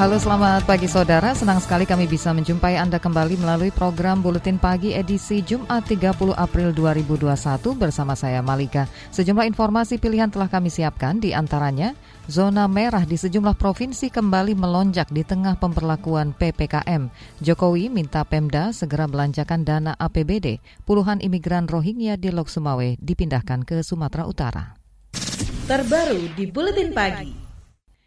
Halo selamat pagi saudara, senang sekali kami bisa menjumpai Anda kembali melalui program Buletin Pagi edisi Jumat 30 April 2021 bersama saya Malika. Sejumlah informasi pilihan telah kami siapkan di antaranya Zona merah di sejumlah provinsi kembali melonjak di tengah pemberlakuan PPKM. Jokowi minta Pemda segera belanjakan dana APBD. Puluhan imigran Rohingya di Lok Sumawe dipindahkan ke Sumatera Utara. Terbaru di Buletin Pagi.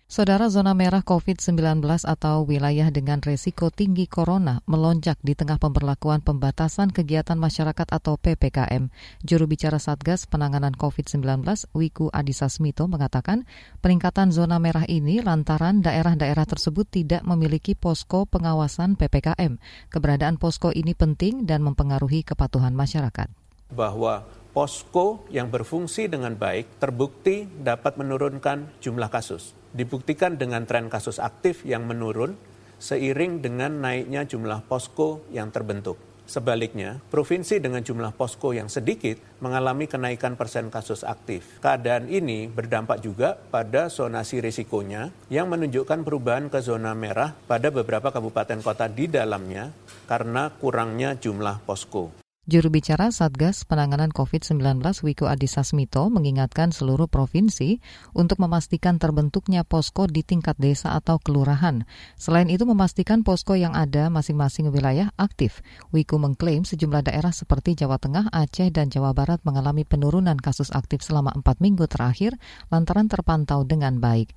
Saudara zona merah COVID-19 atau wilayah dengan resiko tinggi corona melonjak di tengah pemberlakuan pembatasan kegiatan masyarakat atau PPKM. Juru bicara Satgas Penanganan COVID-19 Wiku Adhisa Smito mengatakan peningkatan zona merah ini lantaran daerah-daerah tersebut tidak memiliki posko pengawasan PPKM. Keberadaan posko ini penting dan mempengaruhi kepatuhan masyarakat. Bahwa posko yang berfungsi dengan baik terbukti dapat menurunkan jumlah kasus dibuktikan dengan tren kasus aktif yang menurun seiring dengan naiknya jumlah posko yang terbentuk. Sebaliknya, provinsi dengan jumlah posko yang sedikit mengalami kenaikan persen kasus aktif. Keadaan ini berdampak juga pada zonasi risikonya yang menunjukkan perubahan ke zona merah pada beberapa kabupaten kota di dalamnya karena kurangnya jumlah posko. Juru bicara Satgas Penanganan COVID-19 Wiko Adhisa Smito mengingatkan seluruh provinsi untuk memastikan terbentuknya posko di tingkat desa atau kelurahan. Selain itu memastikan posko yang ada masing-masing wilayah aktif. Wiko mengklaim sejumlah daerah seperti Jawa Tengah, Aceh, dan Jawa Barat mengalami penurunan kasus aktif selama empat minggu terakhir lantaran terpantau dengan baik.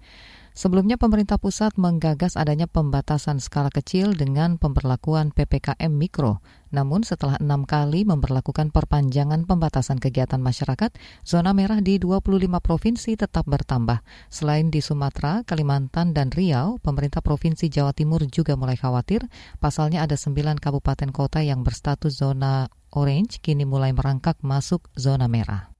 Sebelumnya pemerintah pusat menggagas adanya pembatasan skala kecil dengan pemberlakuan PPKM Mikro. Namun setelah enam kali memperlakukan perpanjangan pembatasan kegiatan masyarakat, zona merah di 25 provinsi tetap bertambah. Selain di Sumatera, Kalimantan, dan Riau, pemerintah Provinsi Jawa Timur juga mulai khawatir. Pasalnya ada sembilan kabupaten kota yang berstatus zona orange kini mulai merangkak masuk zona merah.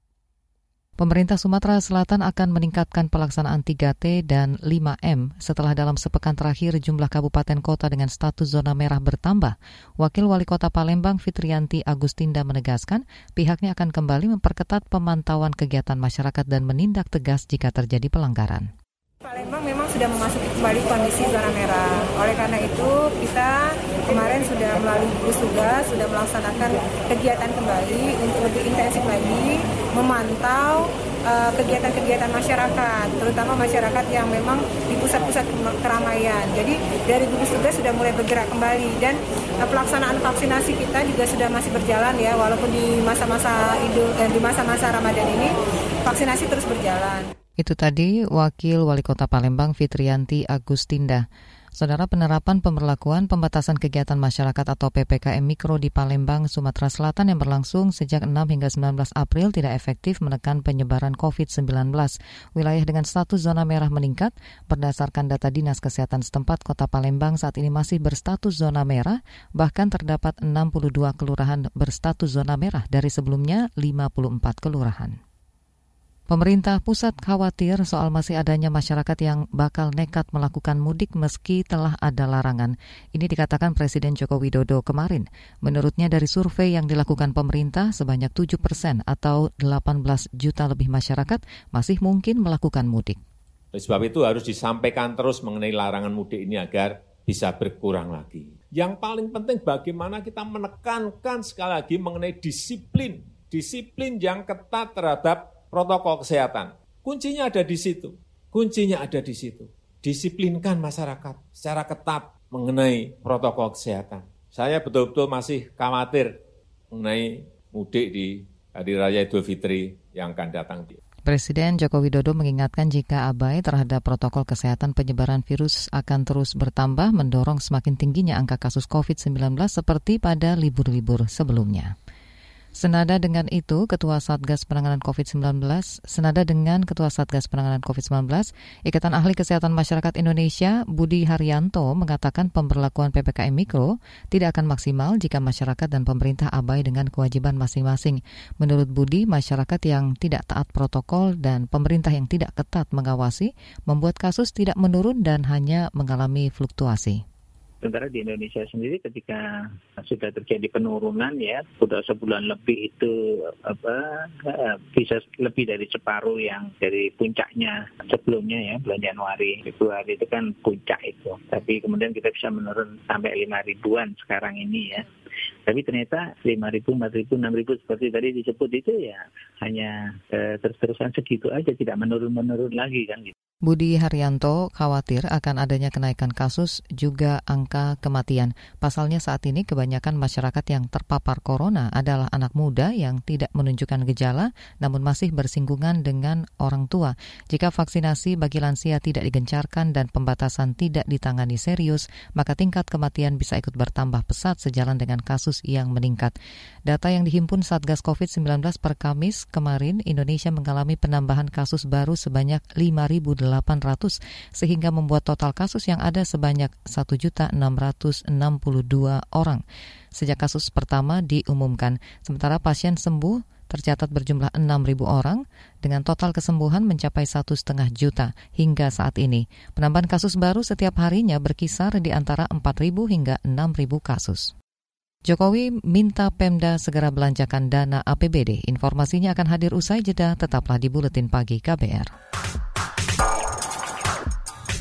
Pemerintah Sumatera Selatan akan meningkatkan pelaksanaan 3T dan 5M setelah dalam sepekan terakhir jumlah kabupaten kota dengan status zona merah bertambah. Wakil Wali Kota Palembang Fitrianti Agustinda menegaskan pihaknya akan kembali memperketat pemantauan kegiatan masyarakat dan menindak tegas jika terjadi pelanggaran. Palembang memang sudah memasuki kembali kondisi zona merah. Oleh karena itu, kita kemarin sudah melalui gugus tugas, sudah melaksanakan kegiatan kembali untuk lebih intensif lagi memantau eh, kegiatan-kegiatan masyarakat, terutama masyarakat yang memang di pusat-pusat keramaian. Jadi dari gugus tugas sudah mulai bergerak kembali dan uh, pelaksanaan vaksinasi kita juga sudah masih berjalan ya, walaupun di masa-masa idul eh, di masa-masa Ramadan ini vaksinasi terus berjalan. Itu tadi Wakil Wali Kota Palembang Fitrianti Agustinda. Saudara penerapan pemberlakuan pembatasan kegiatan masyarakat atau PPKM Mikro di Palembang, Sumatera Selatan yang berlangsung sejak 6 hingga 19 April tidak efektif menekan penyebaran COVID-19. Wilayah dengan status zona merah meningkat. Berdasarkan data Dinas Kesehatan setempat, Kota Palembang saat ini masih berstatus zona merah, bahkan terdapat 62 kelurahan berstatus zona merah dari sebelumnya 54 kelurahan. Pemerintah pusat khawatir soal masih adanya masyarakat yang bakal nekat melakukan mudik meski telah ada larangan. Ini dikatakan Presiden Joko Widodo kemarin. Menurutnya dari survei yang dilakukan pemerintah, sebanyak 7 persen atau 18 juta lebih masyarakat masih mungkin melakukan mudik. Oleh sebab itu harus disampaikan terus mengenai larangan mudik ini agar bisa berkurang lagi. Yang paling penting bagaimana kita menekankan sekali lagi mengenai disiplin. Disiplin yang ketat terhadap protokol kesehatan. Kuncinya ada di situ. Kuncinya ada di situ. Disiplinkan masyarakat secara ketat mengenai protokol kesehatan. Saya betul-betul masih khawatir mengenai mudik di Hari Raya Idul Fitri yang akan datang. Presiden Joko Widodo mengingatkan jika abai terhadap protokol kesehatan penyebaran virus akan terus bertambah mendorong semakin tingginya angka kasus COVID-19 seperti pada libur-libur sebelumnya. Senada dengan itu, Ketua Satgas Penanganan COVID-19, senada dengan Ketua Satgas Penanganan COVID-19, Ikatan Ahli Kesehatan Masyarakat Indonesia, Budi Haryanto, mengatakan pemberlakuan PPKM Mikro tidak akan maksimal jika masyarakat dan pemerintah abai dengan kewajiban masing-masing. Menurut Budi, masyarakat yang tidak taat protokol dan pemerintah yang tidak ketat mengawasi membuat kasus tidak menurun dan hanya mengalami fluktuasi. Sementara di Indonesia sendiri ketika sudah terjadi penurunan ya, sudah sebulan lebih itu apa eh, bisa lebih dari separuh yang dari puncaknya sebelumnya ya bulan Januari Februari itu kan puncak itu. Tapi kemudian kita bisa menurun sampai lima ribuan sekarang ini ya. Tapi ternyata lima ribu, empat ribu, enam ribu seperti tadi disebut itu ya hanya eh, terus-terusan segitu aja tidak menurun-menurun lagi kan gitu. Budi Haryanto khawatir akan adanya kenaikan kasus juga angka kematian. Pasalnya saat ini kebanyakan masyarakat yang terpapar corona adalah anak muda yang tidak menunjukkan gejala namun masih bersinggungan dengan orang tua. Jika vaksinasi bagi lansia tidak digencarkan dan pembatasan tidak ditangani serius, maka tingkat kematian bisa ikut bertambah pesat sejalan dengan kasus yang meningkat. Data yang dihimpun Satgas COVID-19 per Kamis kemarin, Indonesia mengalami penambahan kasus baru sebanyak 5.000 800 sehingga membuat total kasus yang ada sebanyak 1.662 orang. Sejak kasus pertama diumumkan, sementara pasien sembuh tercatat berjumlah 6.000 orang dengan total kesembuhan mencapai satu setengah juta hingga saat ini. Penambahan kasus baru setiap harinya berkisar di antara 4.000 hingga 6.000 kasus. Jokowi minta Pemda segera belanjakan dana APBD. Informasinya akan hadir usai jeda, tetaplah di Buletin Pagi KBR.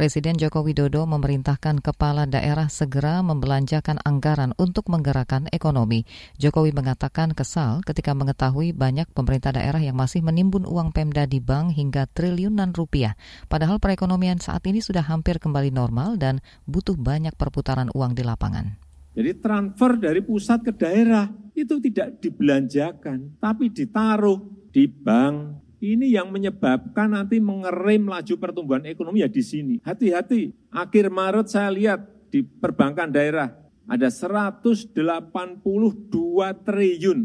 Presiden Joko Widodo memerintahkan kepala daerah segera membelanjakan anggaran untuk menggerakkan ekonomi. Jokowi mengatakan kesal ketika mengetahui banyak pemerintah daerah yang masih menimbun uang Pemda di bank hingga triliunan rupiah. Padahal perekonomian saat ini sudah hampir kembali normal dan butuh banyak perputaran uang di lapangan. Jadi transfer dari pusat ke daerah itu tidak dibelanjakan, tapi ditaruh di bank, ini yang menyebabkan nanti mengerim laju pertumbuhan ekonomi ya di sini. Hati-hati, akhir Maret saya lihat di perbankan daerah ada 182 triliun.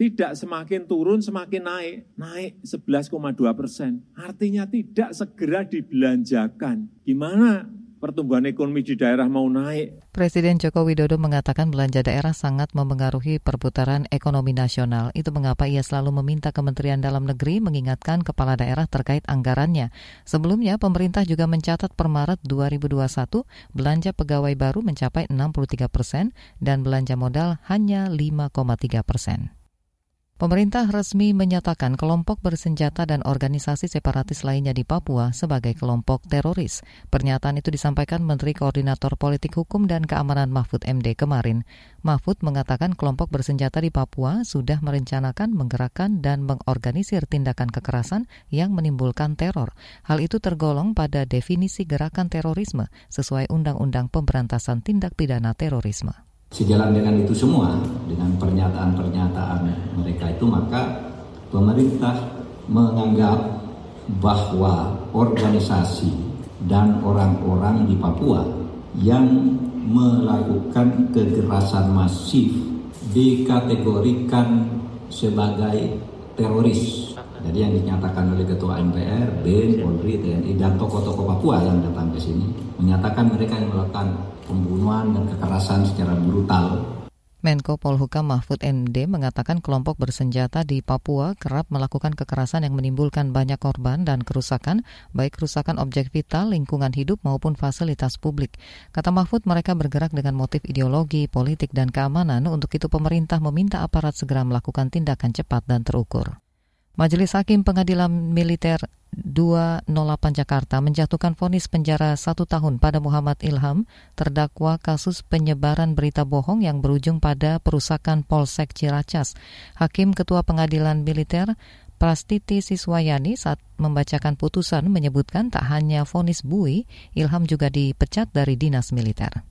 Tidak semakin turun, semakin naik. Naik 11,2 persen. Artinya tidak segera dibelanjakan. Gimana pertumbuhan ekonomi di daerah mau naik. Presiden Joko Widodo mengatakan belanja daerah sangat mempengaruhi perputaran ekonomi nasional. Itu mengapa ia selalu meminta Kementerian Dalam Negeri mengingatkan kepala daerah terkait anggarannya. Sebelumnya, pemerintah juga mencatat per Maret 2021 belanja pegawai baru mencapai 63 persen dan belanja modal hanya 5,3 persen. Pemerintah resmi menyatakan kelompok bersenjata dan organisasi separatis lainnya di Papua sebagai kelompok teroris. Pernyataan itu disampaikan Menteri Koordinator Politik Hukum dan Keamanan Mahfud MD kemarin. Mahfud mengatakan kelompok bersenjata di Papua sudah merencanakan, menggerakkan, dan mengorganisir tindakan kekerasan yang menimbulkan teror. Hal itu tergolong pada definisi gerakan terorisme sesuai Undang-Undang Pemberantasan Tindak Pidana Terorisme. Sejalan dengan itu semua, dengan pernyataan-pernyataan mereka itu, maka pemerintah menganggap bahwa organisasi dan orang-orang di Papua yang melakukan kekerasan masif dikategorikan sebagai teroris. Jadi yang dinyatakan oleh Ketua MPR, BIN, Polri, TNI, dan tokoh-tokoh Papua yang datang ke sini menyatakan mereka yang melakukan pembunuhan dan kekerasan secara brutal. Menko Polhukam Mahfud MD mengatakan kelompok bersenjata di Papua kerap melakukan kekerasan yang menimbulkan banyak korban dan kerusakan, baik kerusakan objek vital, lingkungan hidup maupun fasilitas publik. Kata Mahfud, mereka bergerak dengan motif ideologi, politik, dan keamanan. Untuk itu pemerintah meminta aparat segera melakukan tindakan cepat dan terukur. Majelis Hakim Pengadilan Militer 208 Jakarta menjatuhkan vonis penjara satu tahun pada Muhammad Ilham, terdakwa kasus penyebaran berita bohong yang berujung pada perusakan Polsek Ciracas. Hakim Ketua Pengadilan Militer Prastiti Siswayani saat membacakan putusan menyebutkan tak hanya vonis Bui, Ilham juga dipecat dari dinas militer.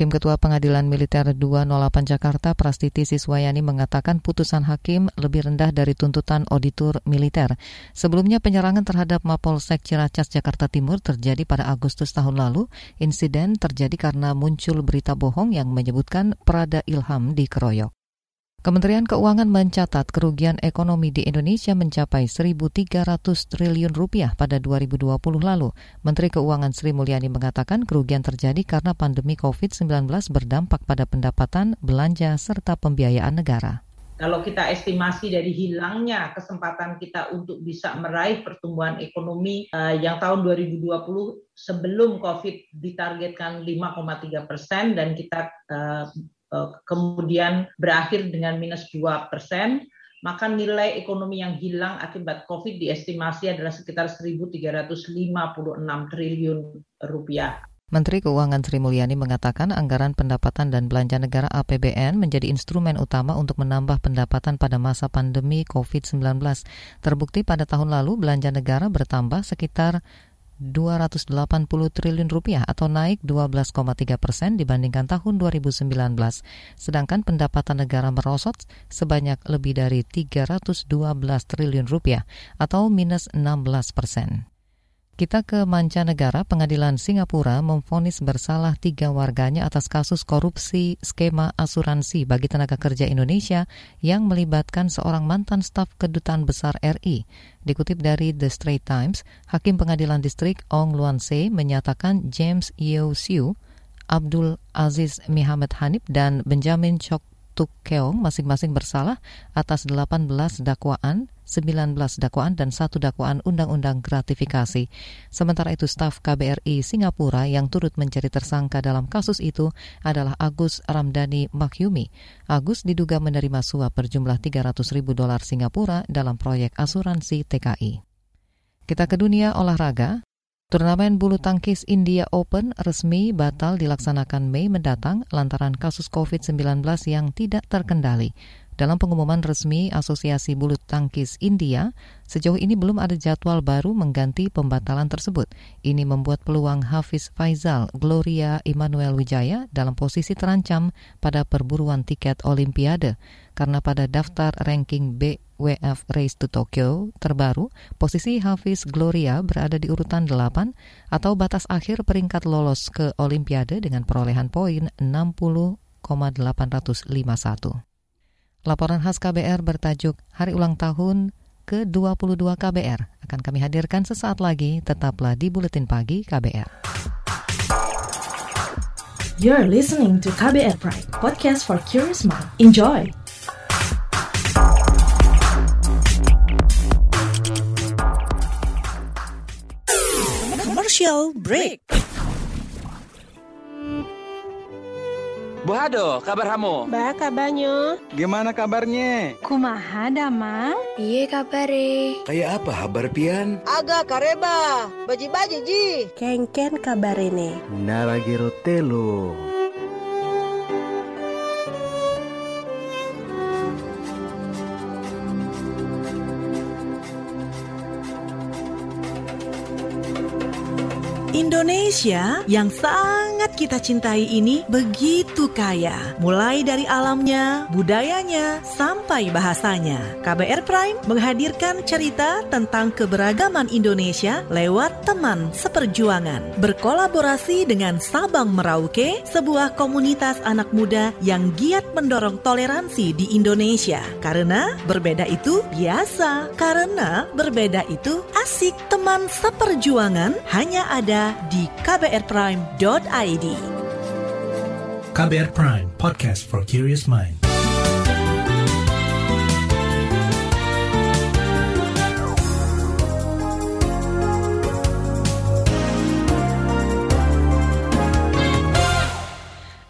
Hakim Ketua Pengadilan Militer 208 Jakarta Prastiti Siswayani mengatakan putusan hakim lebih rendah dari tuntutan auditor militer. Sebelumnya penyerangan terhadap Mapolsek Ciracas Jakarta Timur terjadi pada Agustus tahun lalu. Insiden terjadi karena muncul berita bohong yang menyebutkan Prada Ilham dikeroyok. Kementerian Keuangan mencatat kerugian ekonomi di Indonesia mencapai 1.300 triliun rupiah pada 2020 lalu. Menteri Keuangan Sri Mulyani mengatakan kerugian terjadi karena pandemi COVID-19 berdampak pada pendapatan, belanja, serta pembiayaan negara. Kalau kita estimasi dari hilangnya kesempatan kita untuk bisa meraih pertumbuhan ekonomi uh, yang tahun 2020 sebelum COVID ditargetkan 5,3 persen dan kita Eh, kemudian berakhir dengan minus 2 persen, maka nilai ekonomi yang hilang akibat COVID diestimasi adalah sekitar 1.356 triliun rupiah. Menteri Keuangan Sri Mulyani mengatakan anggaran pendapatan dan belanja negara APBN menjadi instrumen utama untuk menambah pendapatan pada masa pandemi COVID-19. Terbukti pada tahun lalu belanja negara bertambah sekitar 280 triliun rupiah atau naik 12,3 persen dibandingkan tahun 2019. Sedangkan pendapatan negara merosot sebanyak lebih dari 312 triliun rupiah atau minus 16 persen. Kita ke mancanegara, pengadilan Singapura memfonis bersalah tiga warganya atas kasus korupsi skema asuransi bagi tenaga kerja Indonesia yang melibatkan seorang mantan staf kedutaan besar RI. Dikutip dari The Straits Times, Hakim Pengadilan Distrik Ong Luan Se menyatakan James Yeo Siu, Abdul Aziz Muhammad Hanif, dan Benjamin Chok Tuk Keong masing-masing bersalah atas 18 dakwaan 19 dakwaan dan satu dakwaan undang-undang gratifikasi. Sementara itu staf KBRI Singapura yang turut menjadi tersangka dalam kasus itu adalah Agus Ramdhani Makyumi. Agus diduga menerima suap berjumlah 300 ribu dolar Singapura dalam proyek asuransi TKI. Kita ke dunia olahraga. Turnamen bulu tangkis India Open resmi batal dilaksanakan Mei mendatang lantaran kasus COVID-19 yang tidak terkendali. Dalam pengumuman resmi Asosiasi Bulu Tangkis India, sejauh ini belum ada jadwal baru mengganti pembatalan tersebut. Ini membuat peluang Hafiz Faizal, Gloria Immanuel Wijaya dalam posisi terancam pada perburuan tiket Olimpiade. Karena pada daftar ranking BWF Race to Tokyo terbaru, posisi Hafiz Gloria berada di urutan 8 atau batas akhir peringkat lolos ke Olimpiade dengan perolehan poin 60,851. Laporan khas KBR bertajuk Hari Ulang Tahun ke-22 KBR akan kami hadirkan sesaat lagi. Tetaplah di Buletin Pagi KBR. You're listening to KBR Pride, podcast for curious mind. Enjoy! Commercial break. Bu Hado, kabar kamu? Ba, kabarnya. Gimana kabarnya? Kumaha, Damang? Iya kabare. Kayak apa kabar Pian? Aga kareba, baji-baji ji. Kengken kabarene. Naragi rotelo. Indonesia yang sangat kita cintai ini begitu kaya, mulai dari alamnya, budayanya, sampai bahasanya. KBR Prime menghadirkan cerita tentang keberagaman Indonesia lewat teman seperjuangan. Berkolaborasi dengan Sabang Merauke, sebuah komunitas anak muda yang giat mendorong toleransi di Indonesia. Karena berbeda itu biasa, karena berbeda itu asik. Teman seperjuangan hanya ada di kbrprime.id. KBR Prime, podcast for curious mind.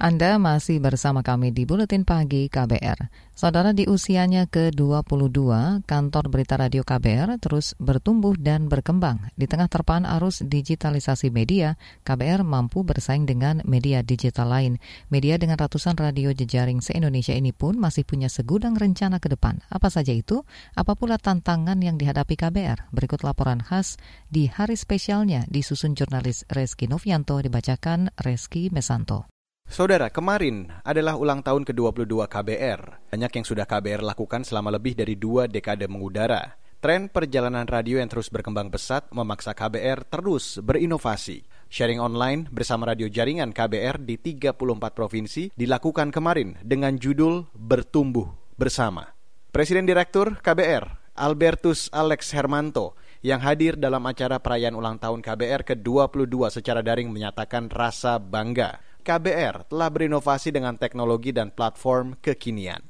Anda masih bersama kami di Buletin Pagi KBR. Saudara di usianya ke-22, kantor berita radio KBR terus bertumbuh dan berkembang. Di tengah terpaan arus digitalisasi media, KBR mampu bersaing dengan media digital lain. Media dengan ratusan radio jejaring se-Indonesia ini pun masih punya segudang rencana ke depan. Apa saja itu? Apa pula tantangan yang dihadapi KBR? Berikut laporan khas di hari spesialnya disusun jurnalis Reski Novianto dibacakan Reski Mesanto. Saudara, kemarin adalah ulang tahun ke-22 KBR. Banyak yang sudah KBR lakukan selama lebih dari dua dekade mengudara. Tren perjalanan radio yang terus berkembang pesat memaksa KBR terus berinovasi. Sharing online bersama radio jaringan KBR di 34 provinsi dilakukan kemarin dengan judul Bertumbuh Bersama. Presiden Direktur KBR, Albertus Alex Hermanto, yang hadir dalam acara perayaan ulang tahun KBR ke-22 secara daring menyatakan rasa bangga KBR telah berinovasi dengan teknologi dan platform kekinian.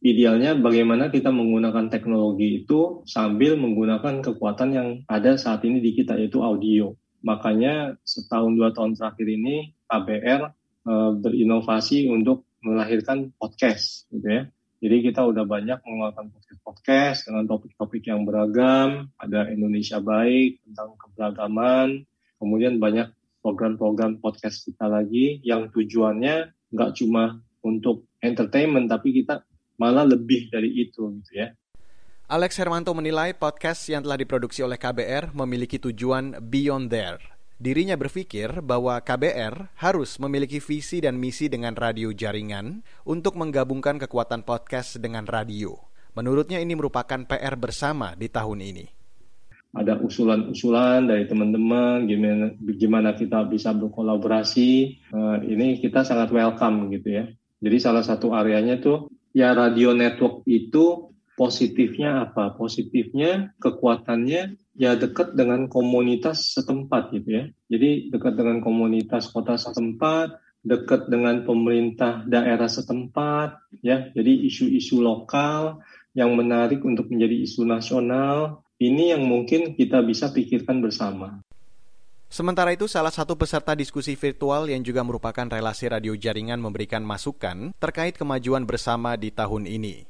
Idealnya bagaimana kita menggunakan teknologi itu sambil menggunakan kekuatan yang ada saat ini di kita yaitu audio. Makanya setahun dua tahun terakhir ini KBR e, berinovasi untuk melahirkan podcast gitu ya. Jadi kita udah banyak mengeluarkan podcast-podcast dengan topik-topik yang beragam, ada Indonesia baik tentang keberagaman, kemudian banyak program-program podcast kita lagi yang tujuannya nggak cuma untuk entertainment tapi kita malah lebih dari itu gitu ya. Alex Hermanto menilai podcast yang telah diproduksi oleh KBR memiliki tujuan beyond there. Dirinya berpikir bahwa KBR harus memiliki visi dan misi dengan radio jaringan untuk menggabungkan kekuatan podcast dengan radio. Menurutnya ini merupakan PR bersama di tahun ini ada usulan-usulan dari teman-teman gimana gimana kita bisa berkolaborasi. Uh, ini kita sangat welcome gitu ya. Jadi salah satu areanya tuh ya radio network itu positifnya apa? Positifnya kekuatannya ya dekat dengan komunitas setempat gitu ya. Jadi dekat dengan komunitas kota setempat dekat dengan pemerintah daerah setempat ya. Jadi isu-isu lokal yang menarik untuk menjadi isu nasional ini yang mungkin kita bisa pikirkan bersama. Sementara itu, salah satu peserta diskusi virtual yang juga merupakan relasi radio jaringan memberikan masukan terkait kemajuan bersama di tahun ini.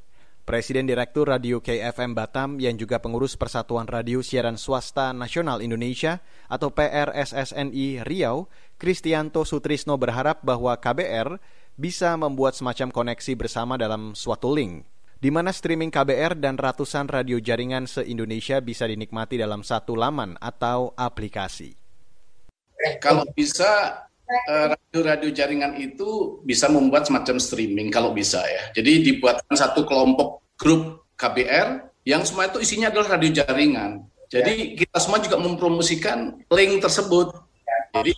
Presiden Direktur Radio KFM Batam yang juga pengurus Persatuan Radio Siaran Swasta Nasional Indonesia atau PRSSNI Riau, Kristianto Sutrisno berharap bahwa KBR bisa membuat semacam koneksi bersama dalam suatu link di mana streaming KBR dan ratusan radio jaringan se-Indonesia bisa dinikmati dalam satu laman atau aplikasi. Kalau bisa eh, radio-radio jaringan itu bisa membuat semacam streaming kalau bisa ya. Jadi dibuatkan satu kelompok grup KBR yang semua itu isinya adalah radio jaringan. Jadi kita semua juga mempromosikan link tersebut. Jadi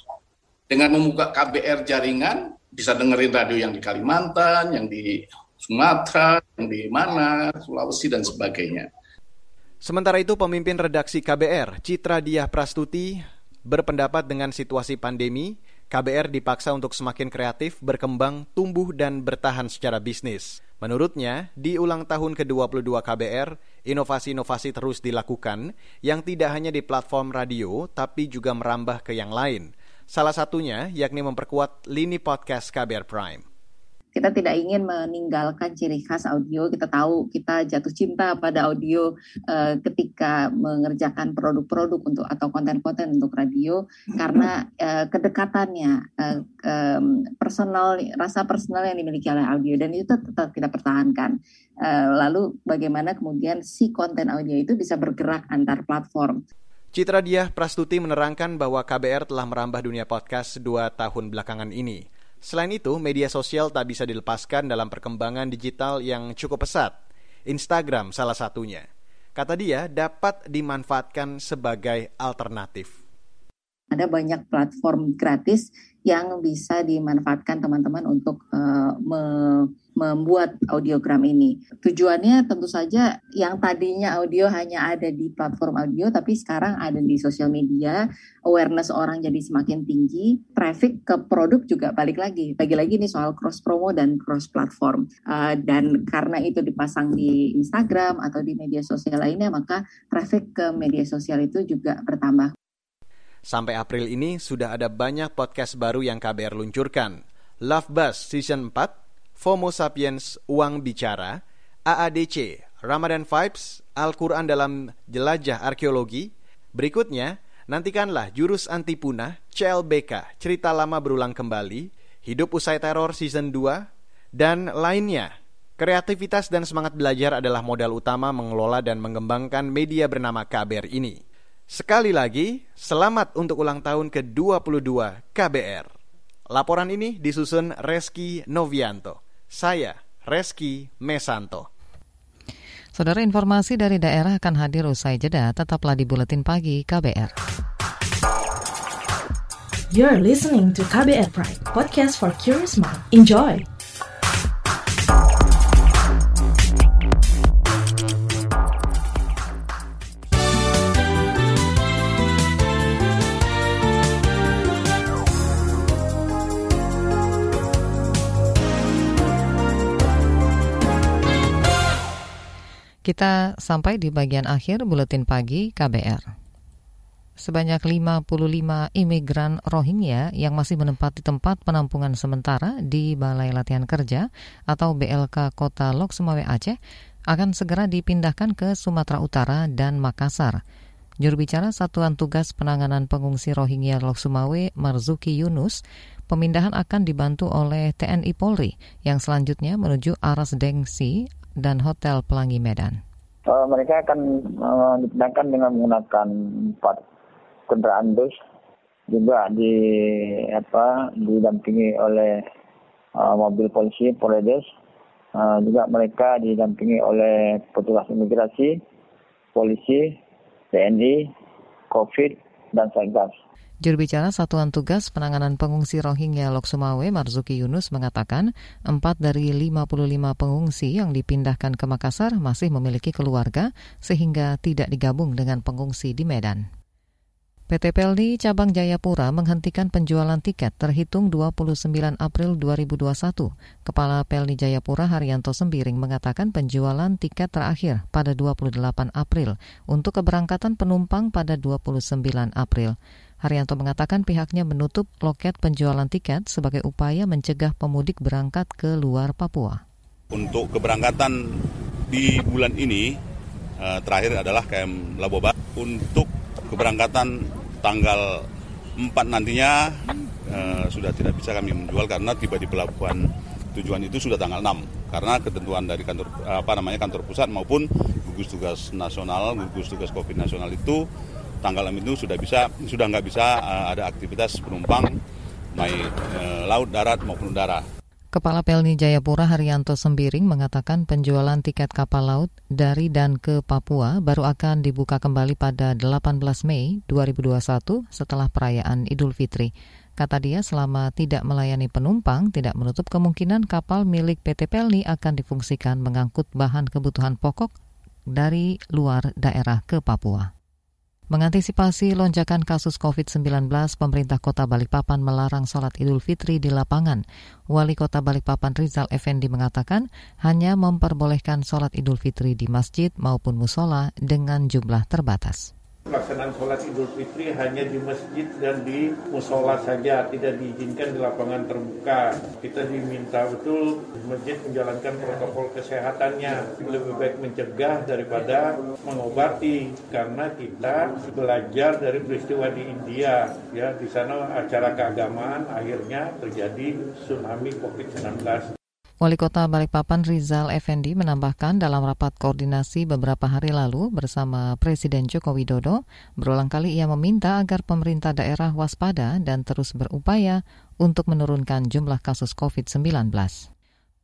dengan membuka KBR jaringan bisa dengerin radio yang di Kalimantan, yang di Sumatera, yang di mana, Sulawesi, dan sebagainya. Sementara itu, pemimpin redaksi KBR, Citra Diah Prastuti, berpendapat dengan situasi pandemi, KBR dipaksa untuk semakin kreatif, berkembang, tumbuh, dan bertahan secara bisnis. Menurutnya, di ulang tahun ke-22 KBR, inovasi-inovasi terus dilakukan yang tidak hanya di platform radio, tapi juga merambah ke yang lain. Salah satunya yakni memperkuat lini podcast KBR Prime kita tidak ingin meninggalkan ciri khas audio. Kita tahu kita jatuh cinta pada audio uh, ketika mengerjakan produk-produk untuk atau konten-konten untuk radio karena uh, kedekatannya, uh, um, personal, rasa personal yang dimiliki oleh audio dan itu tetap kita pertahankan. Uh, lalu bagaimana kemudian si konten audio itu bisa bergerak antar platform. Citra Diah Prastuti menerangkan bahwa KBR telah merambah dunia podcast dua tahun belakangan ini. Selain itu, media sosial tak bisa dilepaskan dalam perkembangan digital yang cukup pesat. Instagram salah satunya. Kata dia, dapat dimanfaatkan sebagai alternatif. Ada banyak platform gratis yang bisa dimanfaatkan teman-teman untuk uh, me membuat audiogram ini. Tujuannya tentu saja yang tadinya audio hanya ada di platform audio, tapi sekarang ada di sosial media, awareness orang jadi semakin tinggi, traffic ke produk juga balik lagi. Lagi-lagi ini soal cross promo dan cross platform. Uh, dan karena itu dipasang di Instagram atau di media sosial lainnya, maka traffic ke media sosial itu juga bertambah. Sampai April ini sudah ada banyak podcast baru yang KBR luncurkan. Love Bus Season 4, FOMO Sapiens Uang Bicara, AADC Ramadan Vibes, Al-Quran dalam Jelajah Arkeologi. Berikutnya, nantikanlah Jurus Anti Punah, CLBK, Cerita Lama Berulang Kembali, Hidup Usai Teror Season 2, dan lainnya. Kreativitas dan semangat belajar adalah modal utama mengelola dan mengembangkan media bernama KBR ini. Sekali lagi, selamat untuk ulang tahun ke-22 KBR. Laporan ini disusun Reski Novianto. Saya, Reski Mesanto. Saudara informasi dari daerah akan hadir usai jeda, tetaplah di Buletin Pagi KBR. You're listening to KBR Pride, podcast for curious mind. Enjoy! Kita sampai di bagian akhir buletin pagi KBR. Sebanyak 55 imigran Rohingya yang masih menempati tempat penampungan sementara di Balai Latihan Kerja atau BLK Kota Lok Sumawe Aceh akan segera dipindahkan ke Sumatera Utara dan Makassar. Juru bicara Satuan Tugas Penanganan Pengungsi Rohingya Lok Sumawe, Marzuki Yunus, pemindahan akan dibantu oleh TNI Polri yang selanjutnya menuju Aras Dengsi dan Hotel Pelangi Medan. Uh, mereka akan uh, dipindahkan dengan menggunakan empat kendaraan bus juga di apa didampingi oleh uh, mobil polisi Polres uh, juga mereka didampingi oleh petugas imigrasi polisi TNI COVID dan Satgas. Juru bicara Satuan Tugas Penanganan Pengungsi Rohingya Lok Sumawe Marzuki Yunus mengatakan empat dari 55 pengungsi yang dipindahkan ke Makassar masih memiliki keluarga sehingga tidak digabung dengan pengungsi di Medan. PT Pelni Cabang Jayapura menghentikan penjualan tiket terhitung 29 April 2021. Kepala Pelni Jayapura Haryanto Sembiring mengatakan penjualan tiket terakhir pada 28 April untuk keberangkatan penumpang pada 29 April. Haryanto mengatakan pihaknya menutup loket penjualan tiket sebagai upaya mencegah pemudik berangkat ke luar Papua. Untuk keberangkatan di bulan ini eh, terakhir adalah KM Laboba. Untuk keberangkatan tanggal 4 nantinya eh, sudah tidak bisa kami menjual karena tiba di pelabuhan tujuan itu sudah tanggal 6 karena ketentuan dari kantor apa namanya kantor pusat maupun gugus tugas nasional gugus tugas covid nasional itu tanggal 6 itu sudah bisa sudah nggak bisa uh, ada aktivitas penumpang baik uh, laut, darat maupun udara. Kepala Pelni Jayapura Haryanto Sembiring mengatakan penjualan tiket kapal laut dari dan ke Papua baru akan dibuka kembali pada 18 Mei 2021 setelah perayaan Idul Fitri. Kata dia, selama tidak melayani penumpang, tidak menutup kemungkinan kapal milik PT Pelni akan difungsikan mengangkut bahan kebutuhan pokok dari luar daerah ke Papua. Mengantisipasi lonjakan kasus COVID-19, pemerintah kota Balikpapan melarang sholat idul fitri di lapangan. Wali kota Balikpapan Rizal Effendi mengatakan hanya memperbolehkan sholat idul fitri di masjid maupun musola dengan jumlah terbatas. Pelaksanaan sholat Idul Fitri hanya di masjid dan di musola saja, tidak diizinkan di lapangan terbuka. Kita diminta betul masjid menjalankan protokol kesehatannya. Lebih baik mencegah daripada mengobati, karena kita belajar dari peristiwa di India. Ya, di sana acara keagamaan akhirnya terjadi tsunami COVID-19. Wali Kota Balikpapan Rizal Effendi menambahkan dalam rapat koordinasi beberapa hari lalu bersama Presiden Joko Widodo, berulang kali ia meminta agar pemerintah daerah waspada dan terus berupaya untuk menurunkan jumlah kasus COVID-19.